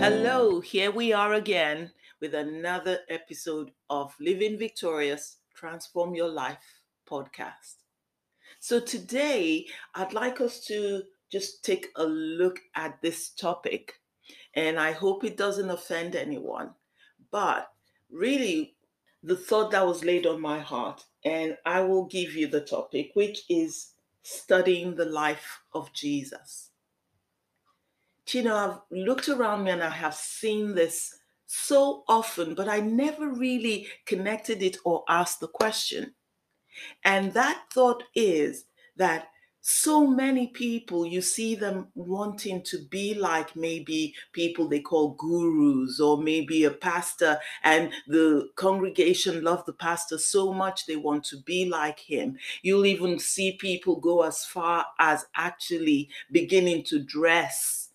Hello, here we are again with another episode of Living Victorious Transform Your Life podcast. So, today I'd like us to just take a look at this topic, and I hope it doesn't offend anyone. But really, the thought that was laid on my heart, and I will give you the topic, which is studying the life of Jesus. You know, I've looked around me and I have seen this so often, but I never really connected it or asked the question. And that thought is that so many people you see them wanting to be like maybe people they call gurus or maybe a pastor and the congregation love the pastor so much they want to be like him you'll even see people go as far as actually beginning to dress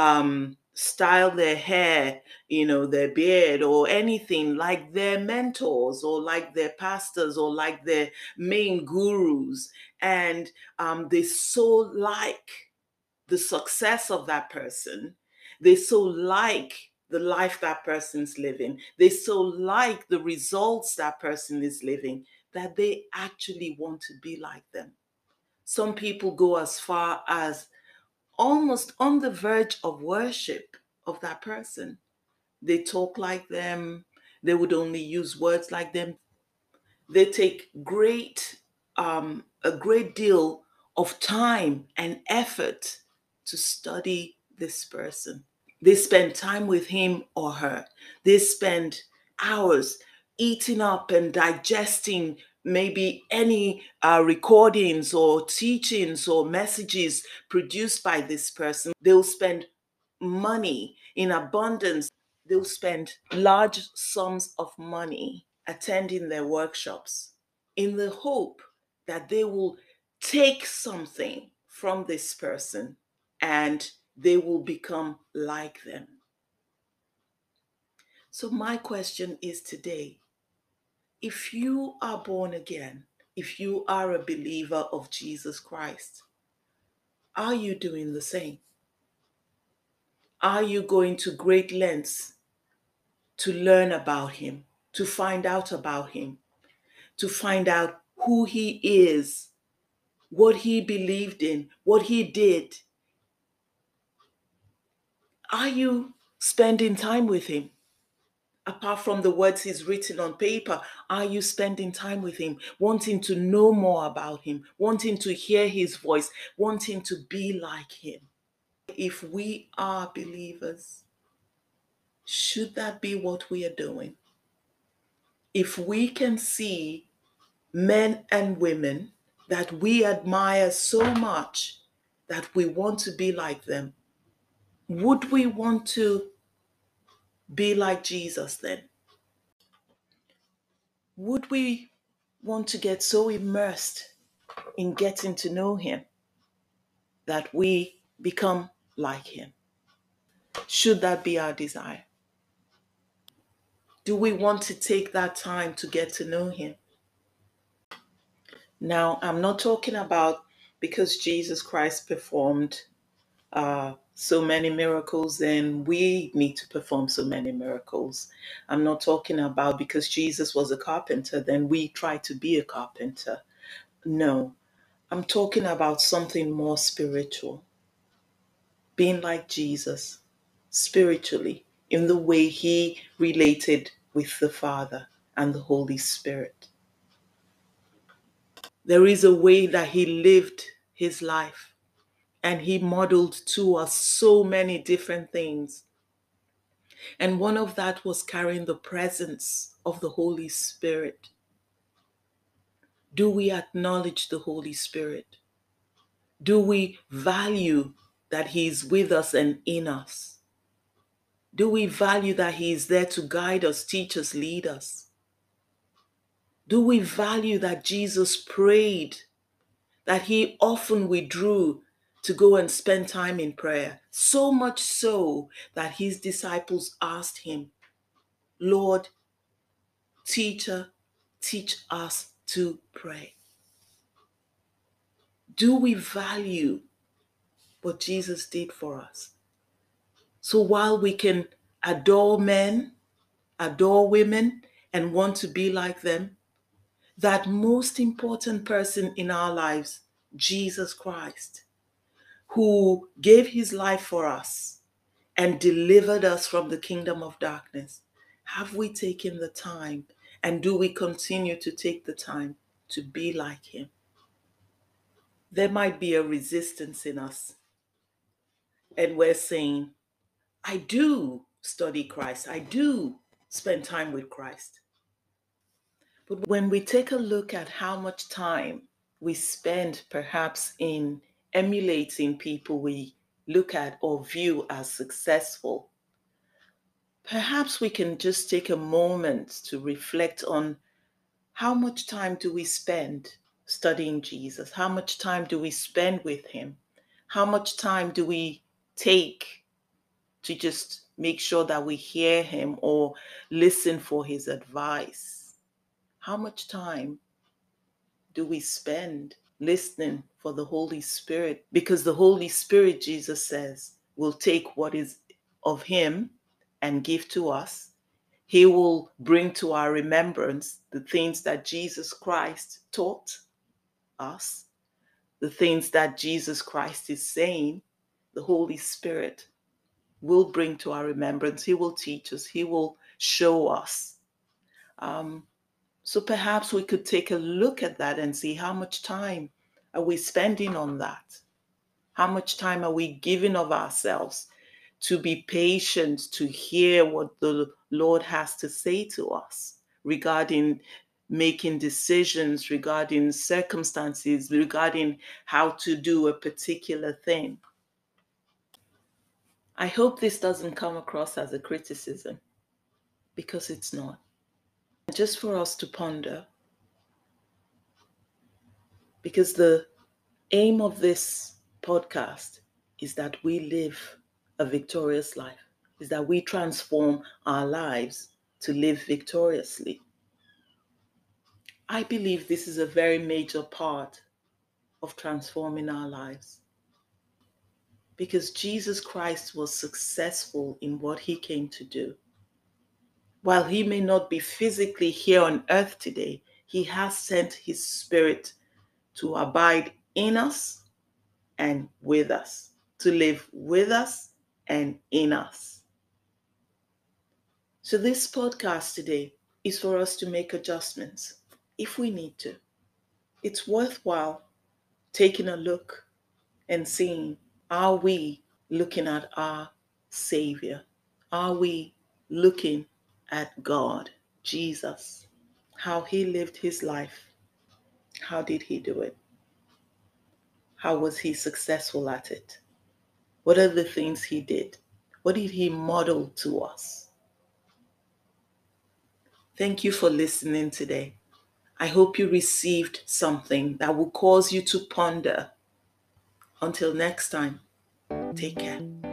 um style their hair, you know, their beard or anything like their mentors or like their pastors or like their main gurus. And um, they so like the success of that person. They so like the life that person's living. They so like the results that person is living that they actually want to be like them. Some people go as far as almost on the verge of worship of that person. They talk like them, they would only use words like them. They take great, um, a great deal of time and effort to study this person. They spend time with him or her. They spend hours eating up and digesting maybe any uh, recordings or teachings or messages produced by this person. They'll spend money in abundance. They'll spend large sums of money attending their workshops in the hope that they will take something from this person and they will become like them. So, my question is today if you are born again, if you are a believer of Jesus Christ, are you doing the same? Are you going to great lengths to learn about Him, to find out about Him, to find out who He is, what He believed in, what He did? Are you spending time with Him? Apart from the words he's written on paper, are you spending time with him, wanting to know more about him, wanting to hear his voice, wanting to be like him? If we are believers, should that be what we are doing? If we can see men and women that we admire so much that we want to be like them, would we want to be like Jesus then? Would we want to get so immersed in getting to know Him that we become like Him? Should that be our desire? Do we want to take that time to get to know Him? Now, I'm not talking about because Jesus Christ performed uh, so many miracles, then we need to perform so many miracles. I'm not talking about because Jesus was a carpenter, then we try to be a carpenter. No, I'm talking about something more spiritual. Being like Jesus spiritually in the way he related with the Father and the Holy Spirit. There is a way that he lived his life and he modeled to us so many different things. And one of that was carrying the presence of the Holy Spirit. Do we acknowledge the Holy Spirit? Do we value that He is with us and in us? Do we value that He is there to guide us, teach us, lead us? Do we value that Jesus prayed, that He often withdrew to go and spend time in prayer. So much so that his disciples asked him, Lord, teacher, teach us to pray. Do we value what Jesus did for us? So while we can adore men, adore women, and want to be like them, that most important person in our lives, Jesus Christ, who gave his life for us and delivered us from the kingdom of darkness, have we taken the time and do we continue to take the time to be like him? There might be a resistance in us. And we're saying, I do study Christ, I do spend time with Christ. But when we take a look at how much time we spend perhaps in emulating people we look at or view as successful, perhaps we can just take a moment to reflect on how much time do we spend studying Jesus? How much time do we spend with Him? How much time do we take to just make sure that we hear Him or listen for His advice? How much time do we spend listening for the Holy Spirit? Because the Holy Spirit, Jesus says, will take what is of Him and give to us. He will bring to our remembrance the things that Jesus Christ taught us, the things that Jesus Christ is saying. The Holy Spirit will bring to our remembrance. He will teach us, He will show us. Um, so perhaps we could take a look at that and see how much time are we spending on that? How much time are we giving of ourselves to be patient to hear what the Lord has to say to us regarding making decisions, regarding circumstances, regarding how to do a particular thing? I hope this doesn't come across as a criticism because it's not just for us to ponder. Because the aim of this podcast is that we live a victorious life, is that we transform our lives to live victoriously. I believe this is a very major part of transforming our lives. Because Jesus Christ was successful in what he came to do while he may not be physically here on earth today, he has sent his spirit to abide in us and with us, to live with us and in us. So, this podcast today is for us to make adjustments if we need to. It's worthwhile taking a look and seeing are we looking at our Savior? Are we looking at God, Jesus, how he lived his life. How did he do it? How was he successful at it? What are the things he did? What did he model to us? Thank you for listening today. I hope you received something that will cause you to ponder. Until next time, take care.